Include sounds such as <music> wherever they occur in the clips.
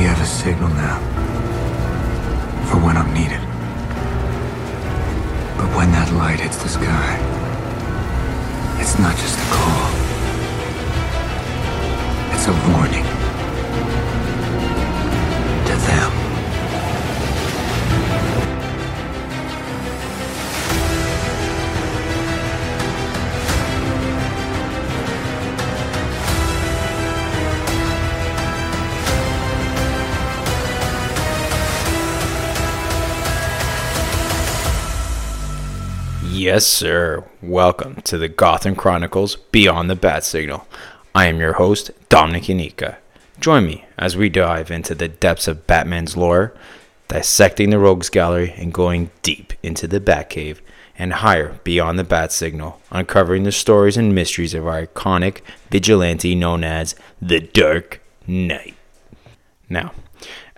We have a signal now for when I'm needed. But when that light hits the sky, it's not just a call. It's a warning. To them. Yes, sir. Welcome to the Gotham Chronicles Beyond the Bat Signal. I am your host, Domenic Iannicca. Join me as we dive into the depths of Batman's lore, dissecting the Rogues Gallery and going deep into the Batcave and higher beyond the Bat Signal, uncovering the stories and mysteries of our iconic vigilante known as the Dark Knight. Now,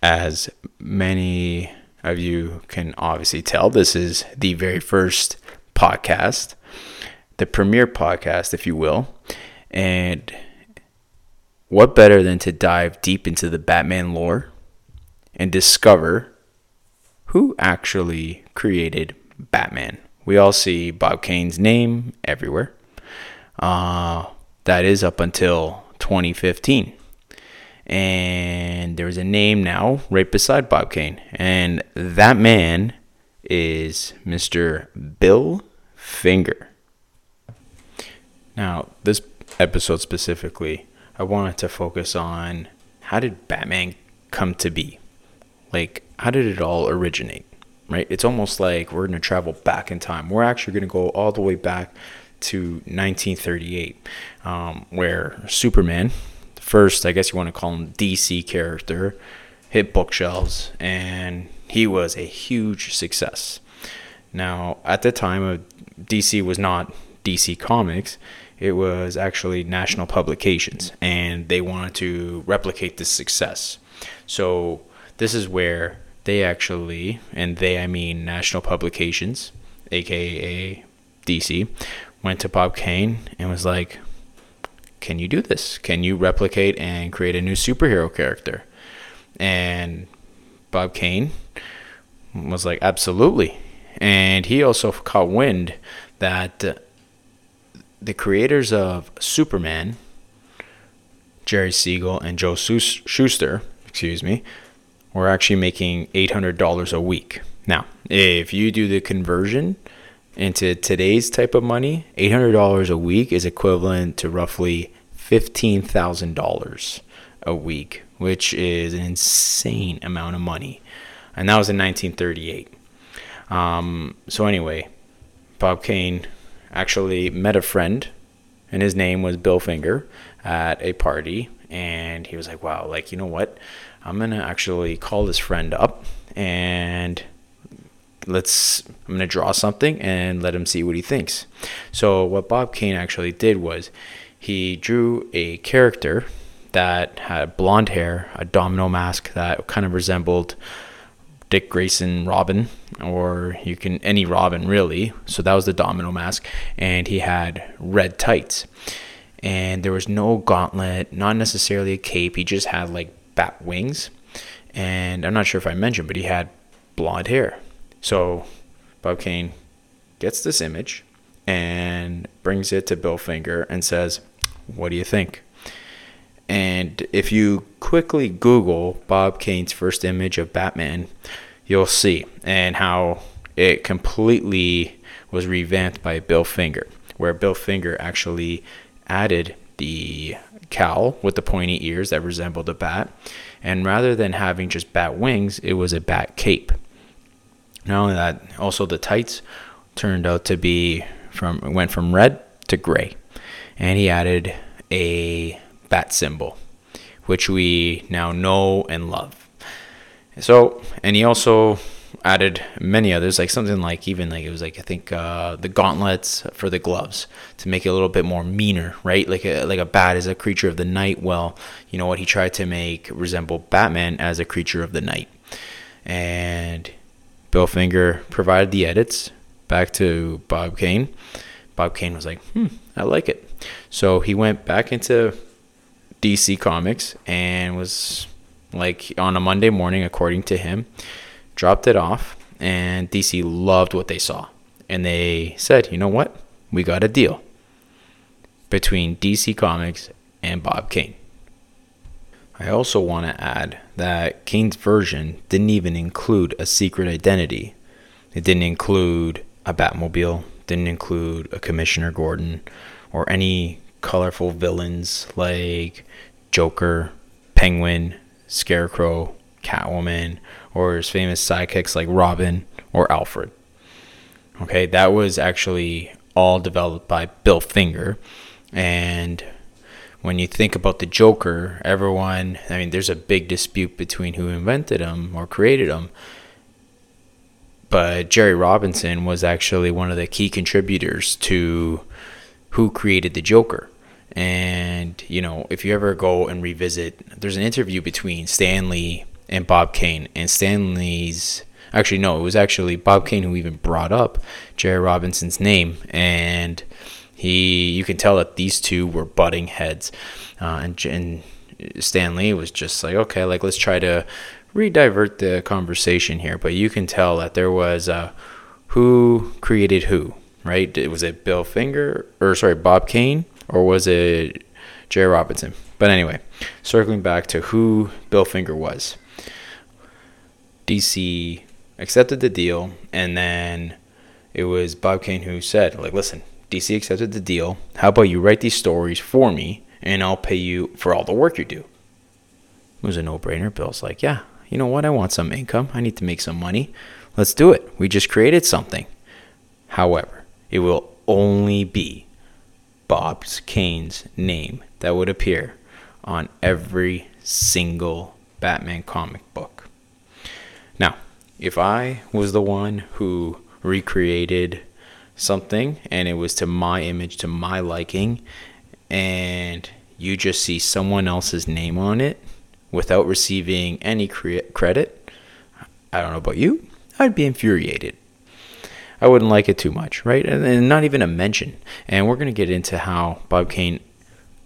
as many of you can obviously tell, this is the very first podcast, the premier podcast, if you will. And what better than to dive deep into the Batman lore and discover who actually created Batman? We all see Bob Kane's name everywhere. Uh, that is up until 2015 and there's a name now right beside Bob Kane, and that man is Mr. Bill Finger. Now, this episode specifically, I wanted to focus on how did Batman come to be? Like, how did it all originate? Right? It's almost like we're going to travel back in time. We're actually going to go all the way back to 1938, um, where Superman, first, I guess you want to call him DC character, hit bookshelves, and he was a huge success. Now, at the time DC was not DC Comics, it was actually National Publications, and they wanted to replicate this success. So, this is where they actually, and they I mean National Publications, aka DC, went to Bob Kane and was like, Can you do this? Can you replicate and create a new superhero character? And Bob Kane was like, Absolutely. And he also caught wind that the creators of Superman, Jerry Siegel and Joe Shuster, excuse me, were actually making $800 a week. Now, if you do the conversion into today's type of money, $800 a week is equivalent to roughly $15,000 a week, which is an insane amount of money. And that was in 1938. Um, so, anyway, Bob Kane actually met a friend, and his name was Bill Finger, at a party. And he was like, wow, like, you know what? I'm going to actually call this friend up and let's I'm gonna draw something and let him see what he thinks. So what Bob Kane actually did was he drew a character that had blonde hair, a domino mask that kind of resembled Dick Grayson Robin, or you can any Robin really. So that was the domino mask, and he had red tights, and there was no gauntlet, not necessarily a cape. He just had like bat wings, and I'm not sure if I mentioned, but he had blonde hair. So Bob Kane gets this image and brings it to Bill Finger and says, What do you think? And if you quickly Google Bob Kane's first image of Batman, you'll see and how it completely was revamped by Bill Finger, where Bill Finger actually added the cowl with the pointy ears that resembled a bat. And rather than having just bat wings, it was a bat cape. Not only that, also the tights turned out to be from went from red to gray, and he added a bat symbol, which we now know and love. So, and he also added many others, like something like even like it was like I think uh, the gauntlets for the gloves to make it a little bit more meaner, right? Like a like a bat is a creature of the night. Well, you know what he tried to make resemble Batman as a creature of the night, and Bill Finger provided the edits back to Bob Kane. Bob Kane was like, hmm, I like it. So he went back into DC Comics and was like on a Monday morning, according to him, dropped it off, and DC loved what they saw. And they said, you know what? We got a deal between DC Comics and Bob Kane. I also want to add that Kane's version didn't even include a secret identity. It didn't include a Batmobile, didn't include a Commissioner Gordon, or any colorful villains like Joker, Penguin, Scarecrow, Catwoman, or his famous sidekicks like Robin or Alfred. Okay, that was actually all developed by Bill Finger. And when you think about the Joker, everyone, I mean, there's a big dispute between who invented him or created him. But Jerry Robinson was actually one of the key contributors to who created the Joker. And, you know, if you ever go and revisit, there's an interview between Stan Lee and Bob Kane. And Stan Lee's, actually, no, it was actually Bob Kane who even brought up Jerry Robinson's name. And he, you can tell that these two were butting heads. Uh, and, and Stan Lee was just like, okay, like, let's try to redivert the conversation here. But you can tell that there was uh, who created who, right? Was it Bill Finger, or sorry, Bob Kane? Or was it Jerry Robinson? But anyway, circling back to who Bill Finger was. DC accepted the deal, and then it was Bob Kane who said, like, listen, DC accepted the deal. How about you write these stories for me, and I'll pay you for all the work you do? It was a no-brainer. Bill's like, yeah, you know what? I want some income. I need to make some money. Let's do it. We just created something. However, it will only be Bob Kane's name that would appear on every single Batman comic book. Now, if I was the one who recreated something and it was to my image, to my liking, and you just see someone else's name on it without receiving any cre- credit, I don't know about you, I'd be infuriated. I wouldn't like it too much, right? And, and not even a mention. And we're going to get into how Bob Kane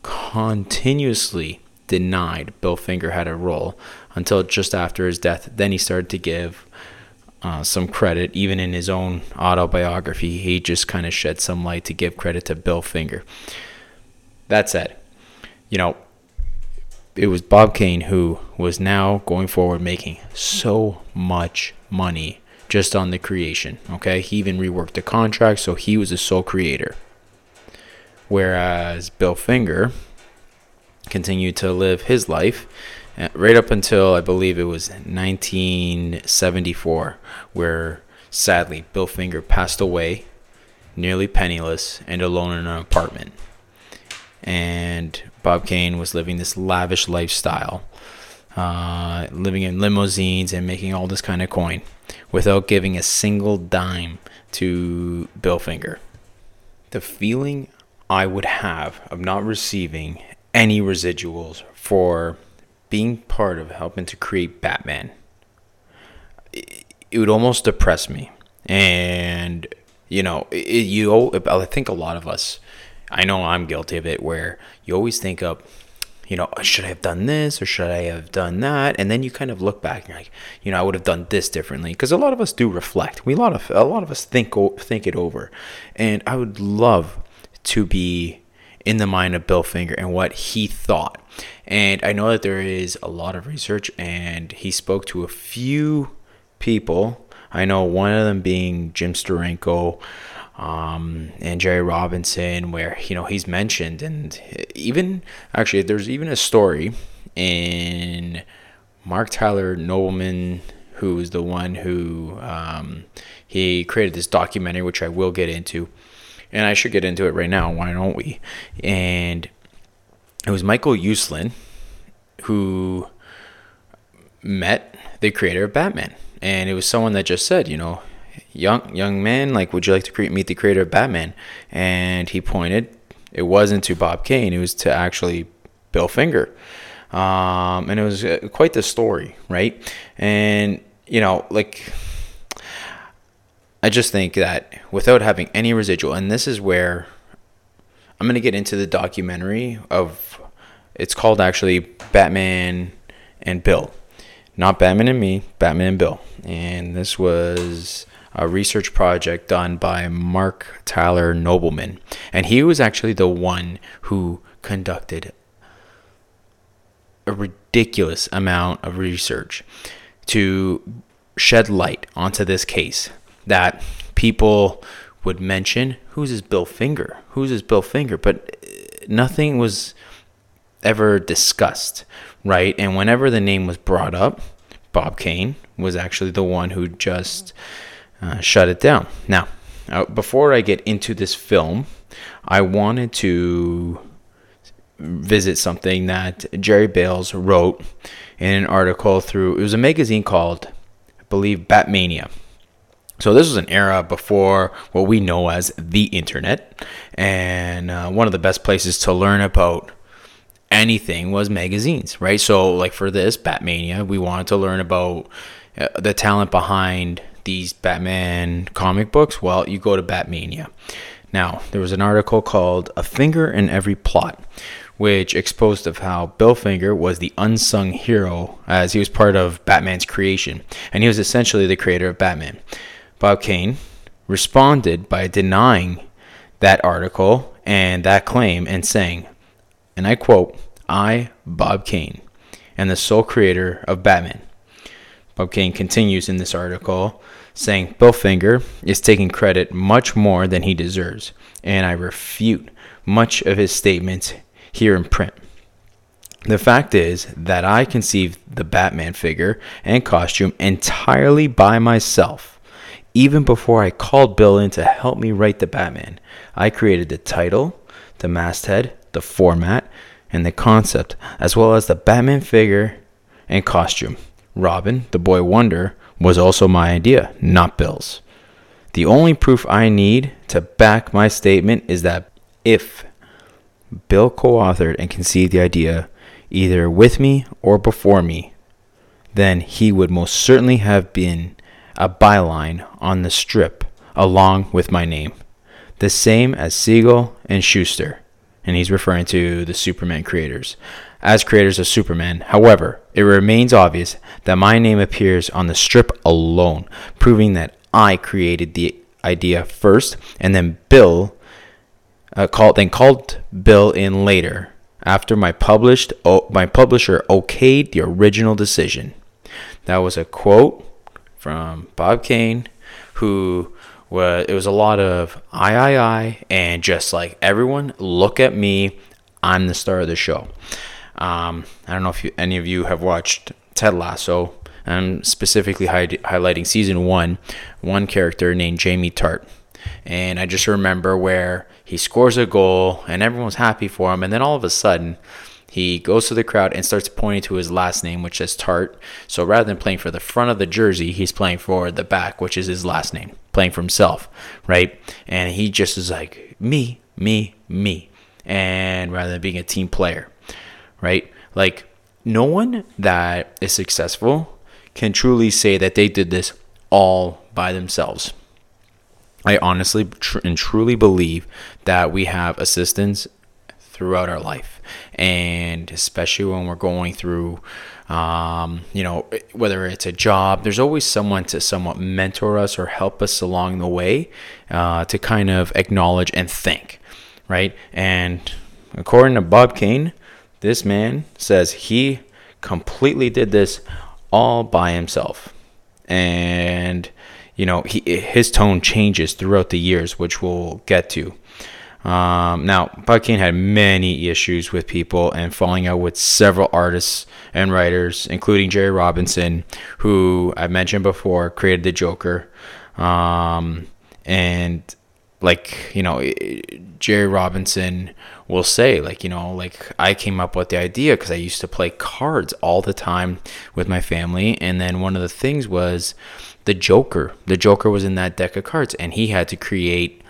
continuously denied Bill Finger had a role until just after his death. Then he started to give uh, some credit, even in his own autobiography. He just kind of shed some light to give credit to Bill Finger. That said, you know, it was Bob Kane who was now going forward making so much money just on the creation. Okay, he even reworked the contract, so he was a sole creator. Whereas Bill Finger continued to live his life uh, right up until I believe it was 1974, where sadly Bill Finger passed away, nearly penniless and alone in an apartment. And Bob Kane was living this lavish lifestyle, uh, living in limousines and making all this kind of coin without giving a single dime to Bill Finger. The feeling I would have of not receiving any residuals for being part of helping to create Batman, it would almost depress me. And, you know, it, you, I think a lot of us, I know I'm guilty of it, where you always think of, you know, should I have done this or should I have done that? And then you kind of look back and you're like, you know, I would have done this differently because a lot of us do reflect. We a lot of a lot of us think think it over, and I would love to be in the mind of Bill Finger and what he thought. And I know that there is a lot of research, and he spoke to a few people. I know one of them being Jim Steranko um, and Jerry Robinson, where you know he's mentioned, and even actually there's even a story in Marc Tyler Nobleman, who is the one who um, he created this documentary, which I will get into, and I should get into it right now. Why don't we? And it was Michael Uslan who met the creator of Batman, and it was someone that just said, you know, young young man, like, would you like to meet the creator of Batman? And he pointed. It wasn't to Bob Kane. It was to actually Bill Finger. Um, and it was uh, quite the story, right? And you know, like, I just think that without having any residual, and this is where I'm gonna get into the documentary of. It's called actually Batman and Bill not Batman and me, Batman and Bill. And this was a research project done by Marc Tyler Nobleman. And he was actually the one who conducted a ridiculous amount of research to shed light onto this case that people would mention who's his Bill Finger? Who's his Bill Finger? But uh, nothing was ever discussed, right? And whenever the name was brought up, Bob Kane was actually the one who just uh, shut it down. Now, uh, before I get into this film, I wanted to visit something that Jerry Bails wrote in an article through it was a magazine called I believe Batmania. So this was an era before what we know as the internet, and uh, one of the best places to learn about anything was magazines, right? So like for this Batmania, we wanted to learn about uh, the talent behind these Batman comic books. Well, you go to Batmania. Now there was an article called "A Finger in Every Plot." Which exposed of how Bill Finger was the unsung hero as he was part of Batman's creation, and he was essentially the creator of Batman. Bob Kane responded by denying that article and that claim and saying, and I quote, I, Bob Kane, am the sole creator of Batman. Bob Kane continues in this article saying Bill Finger is taking credit much more than he deserves, and I refute much of his statements here in print. The fact is that I conceived the Batman figure and costume entirely by myself even before I called Bill in to help me write the Batman, I created the title, the masthead, the format, and the concept, as well as the Batman figure and costume. Robin, the boy wonder, was also my idea, not Bill's. The only proof I need to back my statement is that if Bill co authored and conceived the idea either with me or before me, then he would most certainly have been a byline on the strip along with my name, the same as Siegel and Shuster. And he's referring to the Superman creators. As creators of Superman, however, it remains obvious that my name appears on the strip alone, proving that I created the idea first, and then Bill uh, called then called Bill in later after my published oh, my publisher okayed the original decision. That was a quote from Bob Kane, who was it was a lot of I I I and just like everyone look at me, I'm the star of the show. Um, I don't know if you, any of you have watched Ted Lasso. I'm specifically hi- highlighting season one, one character named Jamie Tartt. And I just remember where he scores a goal and everyone's happy for him. And then all of a sudden, he goes to the crowd and starts pointing to his last name, which is Tartt. So rather than playing for the front of the jersey, he's playing for the back, which is his last name, playing for himself, right? And he just is like, me, me, me. And rather than being a team player, right? Like, no one that is successful can truly say that they did this all by themselves. I honestly tr- and truly believe that we have assistance throughout our life and especially when we're going through um, you know whether it's a job there's always someone to somewhat mentor us or help us along the way uh, to kind of acknowledge and think right and according to bob kane this man says he completely did this all by himself and you know he, his tone changes throughout the years which we'll get to um, now, Kane had many issues with people and falling out with several artists and writers, including Jerry Robinson, who I mentioned before created the Joker. Um, and like you know jerry robinson will say like you know like i came up with the idea because i used to play cards all the time with my family and then one of the things was the joker the joker was in that deck of cards and he had to create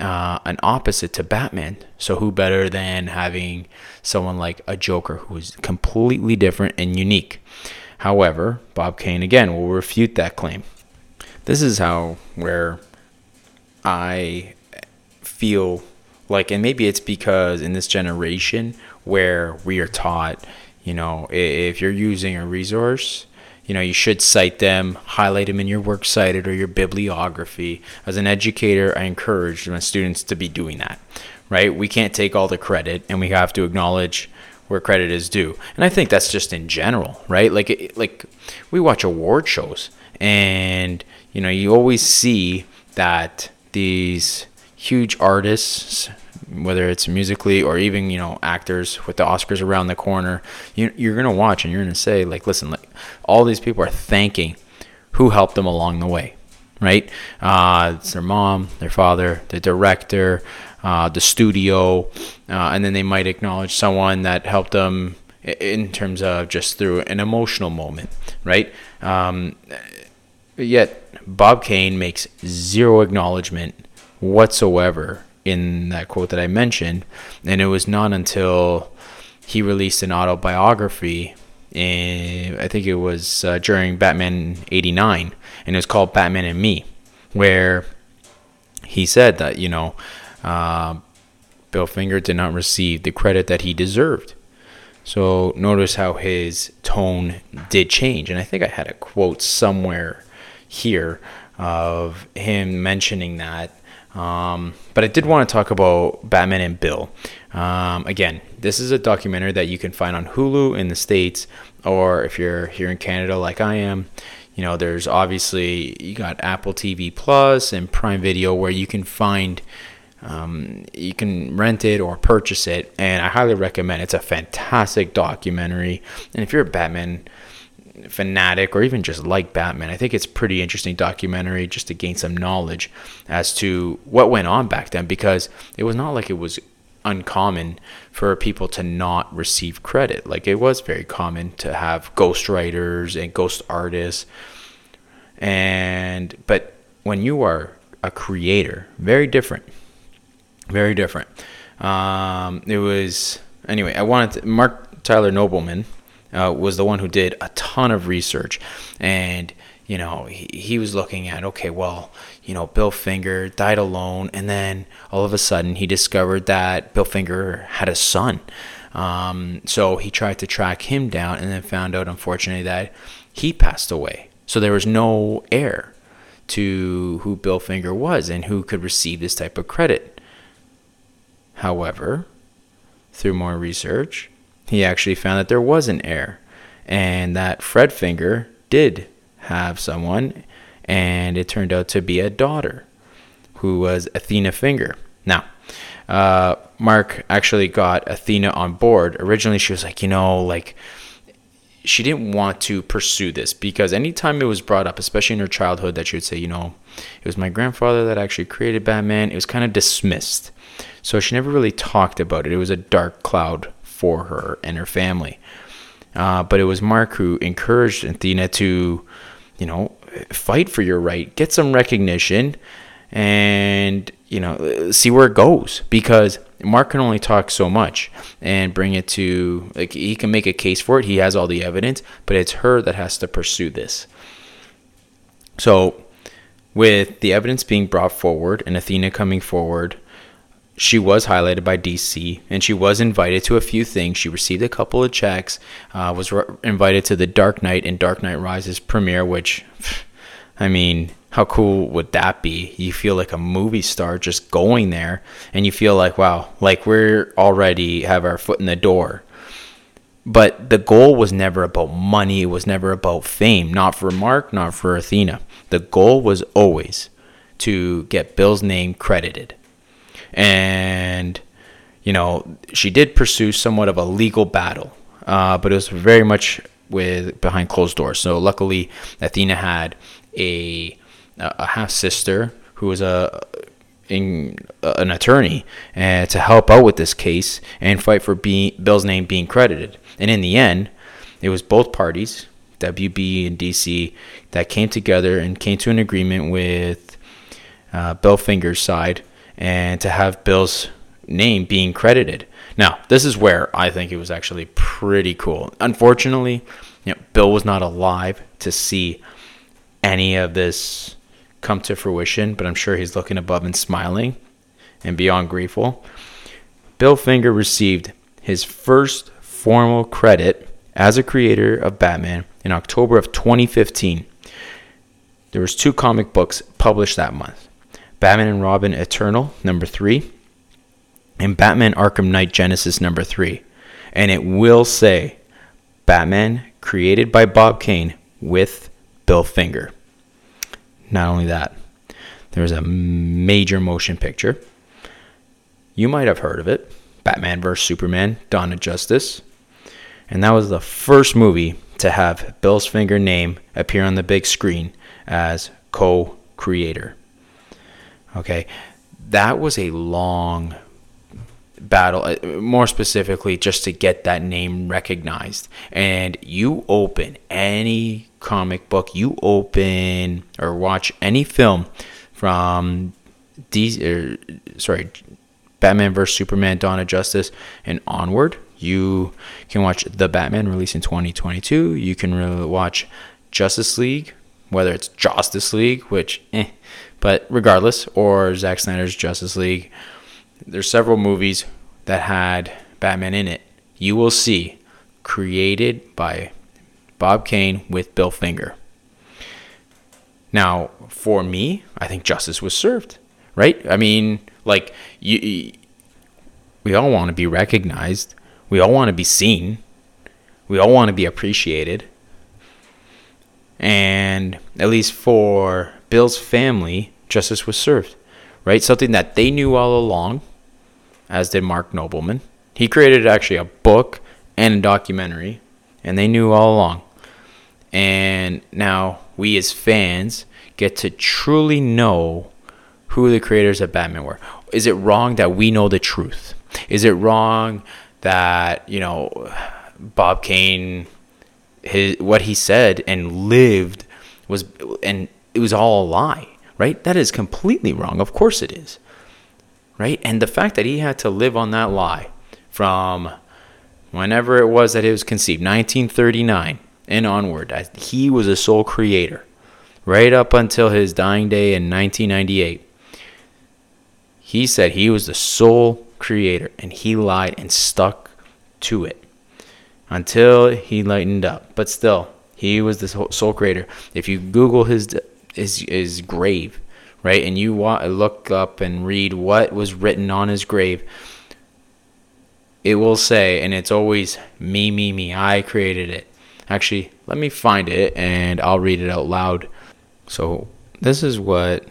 uh, an opposite to Batman. So who better than having someone like a Joker who is completely different and unique? However, Bob Kane again will refute that claim. This is how where I feel like, and maybe it's because in this generation where we are taught, you know, if you're using a resource, you know, you should cite them, highlight them in your works cited or your bibliography. As an educator, I encourage my students to be doing that, right? We can't take all the credit and we have to acknowledge where credit is due. And I think that's just in general, right? Like, like we watch award shows and, you know, you always see that these huge artists, whether it's musically or even you know actors with the Oscars around the corner, you, you're gonna watch and you're gonna say like, listen, like all these people are thanking who helped them along the way, right? Uh, it's their mom, their father, the director, uh, the studio, uh, and then they might acknowledge someone that helped them in terms of just through an emotional moment, right? Um, yet Bob Kane makes zero acknowledgement whatsoever in that quote that I mentioned, and it was not until he released an autobiography in I think it was uh, during Batman '89, and it was called Batman and Me, where he said that you know uh, Bill Finger did not receive the credit that he deserved. So notice how his tone did change, and I think I had a quote somewhere here of him mentioning that um, but I did want to talk about Batman and Bill. Um, again, this is a documentary that you can find on Hulu in the States, or if you're here in Canada like I am, you know, there's obviously you got Apple TV Plus and Prime Video where you can find. Um, you can rent it or purchase it, and I highly recommend. It's a fantastic documentary, and if you're a Batman fanatic or even just like Batman, I think it's pretty interesting documentary just to gain some knowledge as to what went on back then because it was not like it was uncommon for people to not receive credit. Like it was very common to have ghostwriters and ghost artists. And but when you are a creator, very different. Very different. Um, it was anyway, I wanted to, Marc Tyler Nobleman uh, was the one who did a ton of research, and you know he, he was looking at okay, well, you know Bill Finger died alone, and then all of a sudden he discovered that Bill Finger had a son. Um, so he tried to track him down, and then found out, unfortunately, that he passed away. So there was no heir to who Bill Finger was and who could receive this type of credit. However, through more research, he actually found that there was an heir and that Fred Finger did have someone, and it turned out to be a daughter who was Athena Finger. Now, uh, Marc actually got Athena on board. Originally, she was like, you know, like, she didn't want to pursue this because anytime it was brought up, especially in her childhood, that she would say, you know, it was my grandfather that actually created Batman, it was kind of dismissed. So she never really talked about it. It was a dark cloud for her and her family. Uh, but it was Marc who encouraged Athena to, you know, fight for your right, get some recognition, and you know, see where it goes. Because Marc can only talk so much and bring it to like he can make a case for it. He has all the evidence, but it's her that has to pursue this. So, with the evidence being brought forward and Athena coming forward, she was highlighted by DC and she was invited to a few things. She received a couple of checks, uh, was re- invited to the Dark Knight and Dark Knight Rises premiere, which, <sighs> I mean, how cool would that be? You feel like a movie star just going there and you feel like, wow, like we're already have our foot in the door. But the goal was never about money, it was never about fame, not for Marc, not for Athena. The goal was always to get Bill's name credited and you know she did pursue somewhat of a legal battle, uh, but it was very much with behind closed doors. So luckily, Athena had a a half sister who was a in, an attorney uh, to help out with this case and fight for being, Bill's name being credited. And in the end, it was both parties, WB and DC, that came together and came to an agreement with uh, Bill Finger's side and to have Bill's name being credited. Now, this is where I think it was actually pretty cool. Unfortunately, you know, Bill was not alive to see any of this come to fruition, but I'm sure he's looking above and smiling and beyond grateful. Bill Finger received his first formal credit as a creator of Batman in October of 2015. There was two comic books published that month. Batman and Robin Eternal number 3 and Batman Arkham Knight Genesis number 3. And it will say Batman created by Bob Kane with Bill Finger. Not only that, there's a major motion picture. You might have heard of it Batman vs. Superman Dawn of Justice. And that was the first movie to have Bill's finger name appear on the big screen as co creator. Okay, that was a long battle, uh, more specifically, just to get that name recognized. And you open any comic book, you open or watch any film from these, er, sorry, Batman vs Superman: Dawn of Justice and onward. You can watch The Batman released in 2022. You can re- watch Justice League, whether it's Justice League, which, eh, but regardless, or Zack Snyder's Justice League. There's several movies that had Batman in it. You will see created by Bob Kane with Bill Finger. Now, for me, I think justice was served, right? I mean, like you, we all want to be recognized. We all want to be seen. We all want to be appreciated. And at least for Bill's family, justice was served, right? Something that they knew all along, as did Marc Nobleman. He created actually a book and a documentary, and they knew all along. And now we as fans get to truly know who the creators of Batman were. Is it wrong that we know the truth? Is it wrong that, you know, Bob Kane his what he said and lived was and it was all a lie, right? That is completely wrong. Of course it is. Right? And the fact that he had to live on that lie from whenever it was that it was conceived, 1939 and onward, he was a sole creator right up until his dying day in 1998. He said he was the sole creator and he lied and stuck to it until he lightened up. But still, he was the sole creator. If you Google his his, his grave, right, and you want, look up and read what was written on his grave, it will say, and it's always me, me, me. I created it. Actually, let me find it and I'll read it out loud. So this is what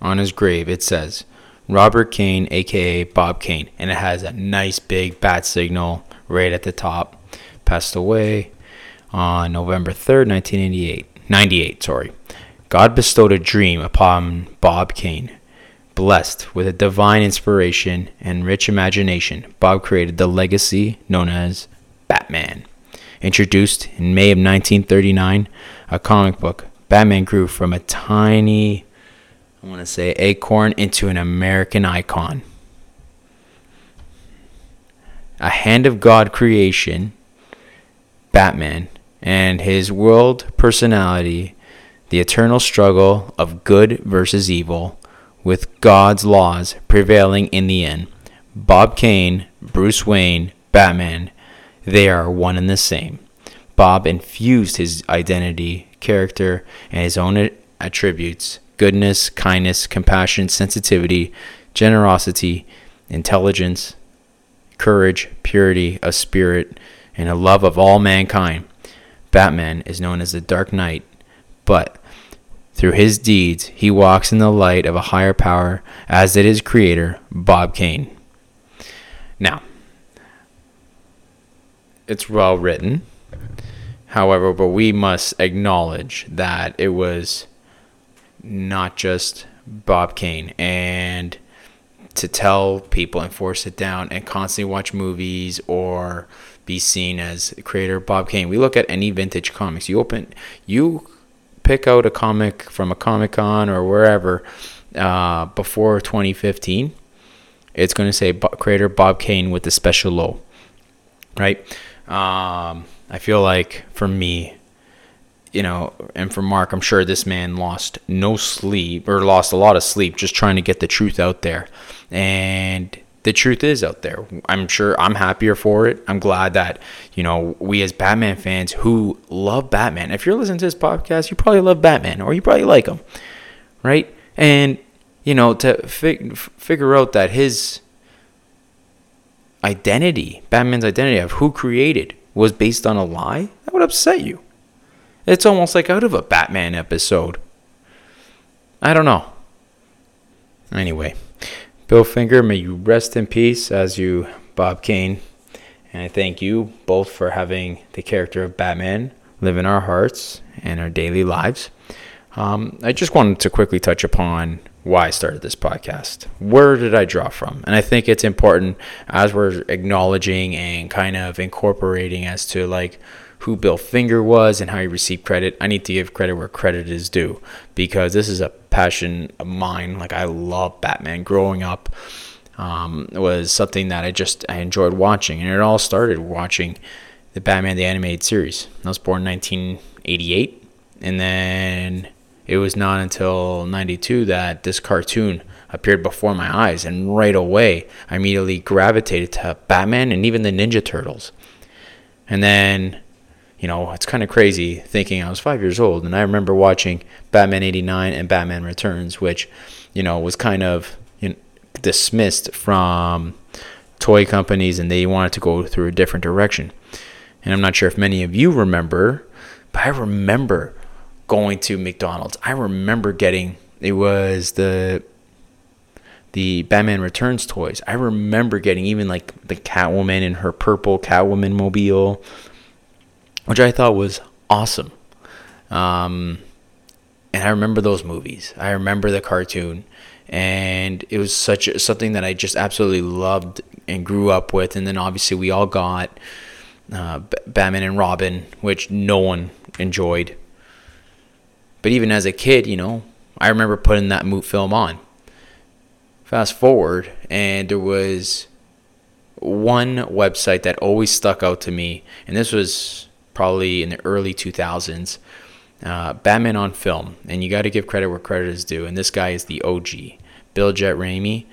on his grave it says. Robert Kane, aka Bob Kane, and it has a nice big bat signal right at the top. Passed away on November 3rd, 1988. 98, sorry. God bestowed a dream upon Bob Kane. Blessed with a divine inspiration and rich imagination, Bob created the legacy known as Batman. Introduced in May of 1939, a comic book, Batman grew from a tiny I want to say acorn into an American icon. A hand of God creation, Batman, and his world personality, the eternal struggle of good versus evil, with God's laws prevailing in the end. Bob Kane, Bruce Wayne, Batman, they are one and the same. Bob infused his identity, character, and his own attributes goodness, kindness, compassion, sensitivity, generosity, intelligence, courage, purity of spirit, and a love of all mankind. Batman is known as the Dark Knight, but through his deeds, he walks in the light of a higher power, as did his creator, Bob Kane. Now, it's well written, however, but we must acknowledge that it was not just Bob Kane. And to tell people and force it down and constantly watch movies or be seen as creator Bob Kane. We look at any vintage comics. You open, you pick out a comic from a Comic Con or wherever uh, before 2015. It's going to say creator Bob Kane with the special low, right? Um, I feel like for me, you know, and for Marc, I'm sure this man lost no sleep or lost a lot of sleep just trying to get the truth out there. And the truth is out there. I'm sure I'm happier for it. I'm glad that, you know, we as Batman fans who love Batman, if you're listening to this podcast, you probably love Batman or you probably like him, right? And, you know, to fig- figure out that his identity, Batman's identity of who created, was based on a lie, that would upset you. It's almost like out of a Batman episode. I don't know. Anyway, Bill Finger, may you rest in peace as you, Bob Kane. And I thank you both for having the character of Batman live in our hearts and our daily lives. Um, I just wanted to quickly touch upon why I started this podcast. Where did I draw from? And I think it's important as we're acknowledging and kind of incorporating as to like who Bill Finger was and how he received credit. I need to give credit where credit is due because this is a passion of mine. Like I love Batman. Growing up um, was something that I just I enjoyed watching, and it all started watching the Batman the animated series. I was born in 1988, and then it was not until 92 that this cartoon appeared before my eyes and right away I immediately gravitated to Batman and even the Ninja Turtles. And then you know, it's kind of crazy thinking I was five years old and I remember watching Batman 89 and Batman Returns, which, you know, was kind of you know, dismissed from toy companies and they wanted to go through a different direction. And I'm not sure if many of you remember, but I remember going to McDonald's. I remember getting it was the the Batman Returns toys. I remember getting even like the Catwoman in her purple Catwoman mobile which I thought was awesome. Um, and I remember those movies. I remember the cartoon, and it was such a, something that I just absolutely loved and grew up with. And then obviously we all got uh, Batman and Robin, which no one enjoyed. But even as a kid, you know, I remember putting that moot film on. Fast forward, and there was one website that always stuck out to me, and this was probably in the early 2000s. Uh, Batman on film, and you got to give credit where credit is due. And this guy is the OG, Bill Jett Ramey.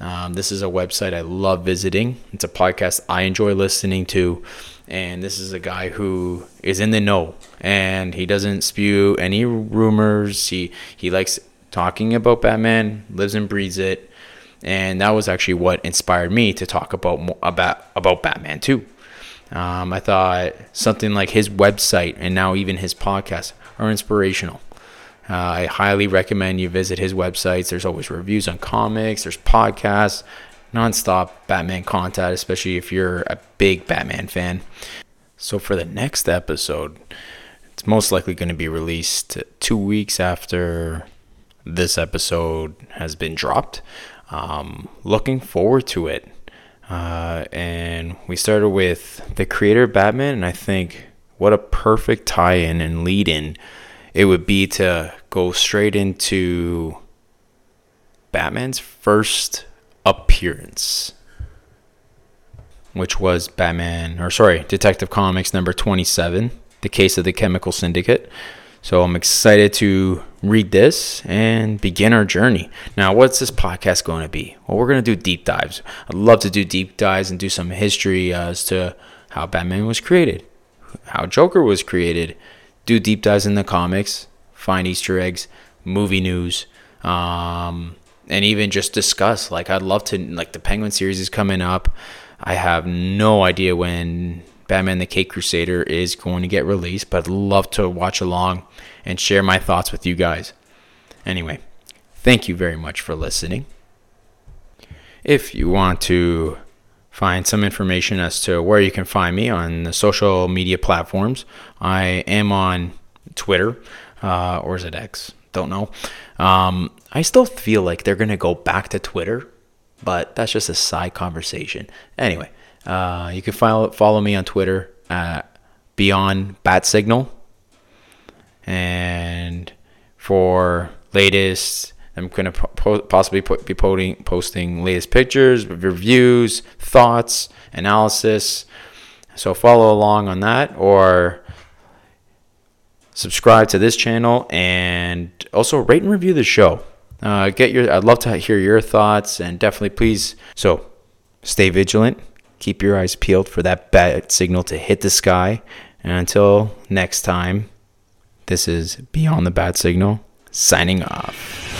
Um, this is a website I love visiting. It's a podcast I enjoy listening to, and this is a guy who is in the know, and he doesn't spew any rumors. He he likes talking about Batman, lives and breathes it, and that was actually what inspired me to talk about about about Batman too. Um, I thought something like his website and now even his podcast are inspirational. Uh, I highly recommend you visit his websites. There's always reviews on comics, there's podcasts, nonstop Batman content, especially if you're a big Batman fan. So, for the next episode, it's most likely going to be released two weeks after this episode has been dropped. Um, looking forward to it. Uh, and we started with the creator Batman, and I think what a perfect tie in and lead in it would be to go straight into Batman's first appearance, which was Batman, or sorry, Detective Comics number 27, The Case of the Chemical Syndicate. So I'm excited to read this and begin our journey. Now, what's this podcast going to be? Well, we're going to do deep dives. I'd love to do deep dives and do some history as to how Batman was created, how Joker was created, do deep dives in the comics, find Easter eggs, movie news, um, and even just discuss. Like, I'd love to, like, the Penguin series is coming up. I have no idea when Batman the Caped Crusader is going to get released, but I'd love to watch along and share my thoughts with you guys. Anyway, thank you very much for listening. If you want to find some information as to where you can find me on the social media platforms, I am on Twitter, uh, or is it X? Don't know. Um, I still feel like they're going to go back to Twitter, but that's just a side conversation. Anyway, uh, you can follow follow me on Twitter at Beyond Bat Signal, and for latest, I'm gonna po- possibly be posting posting latest pictures, reviews, thoughts, analysis. So follow along on that, or subscribe to this channel, and also rate and review the show. Uh, get your. I'd love to hear your thoughts, and definitely please. So stay vigilant, keep your eyes peeled for that bat signal to hit the sky. And until next time, this is Beyond the Bat Signal, signing off.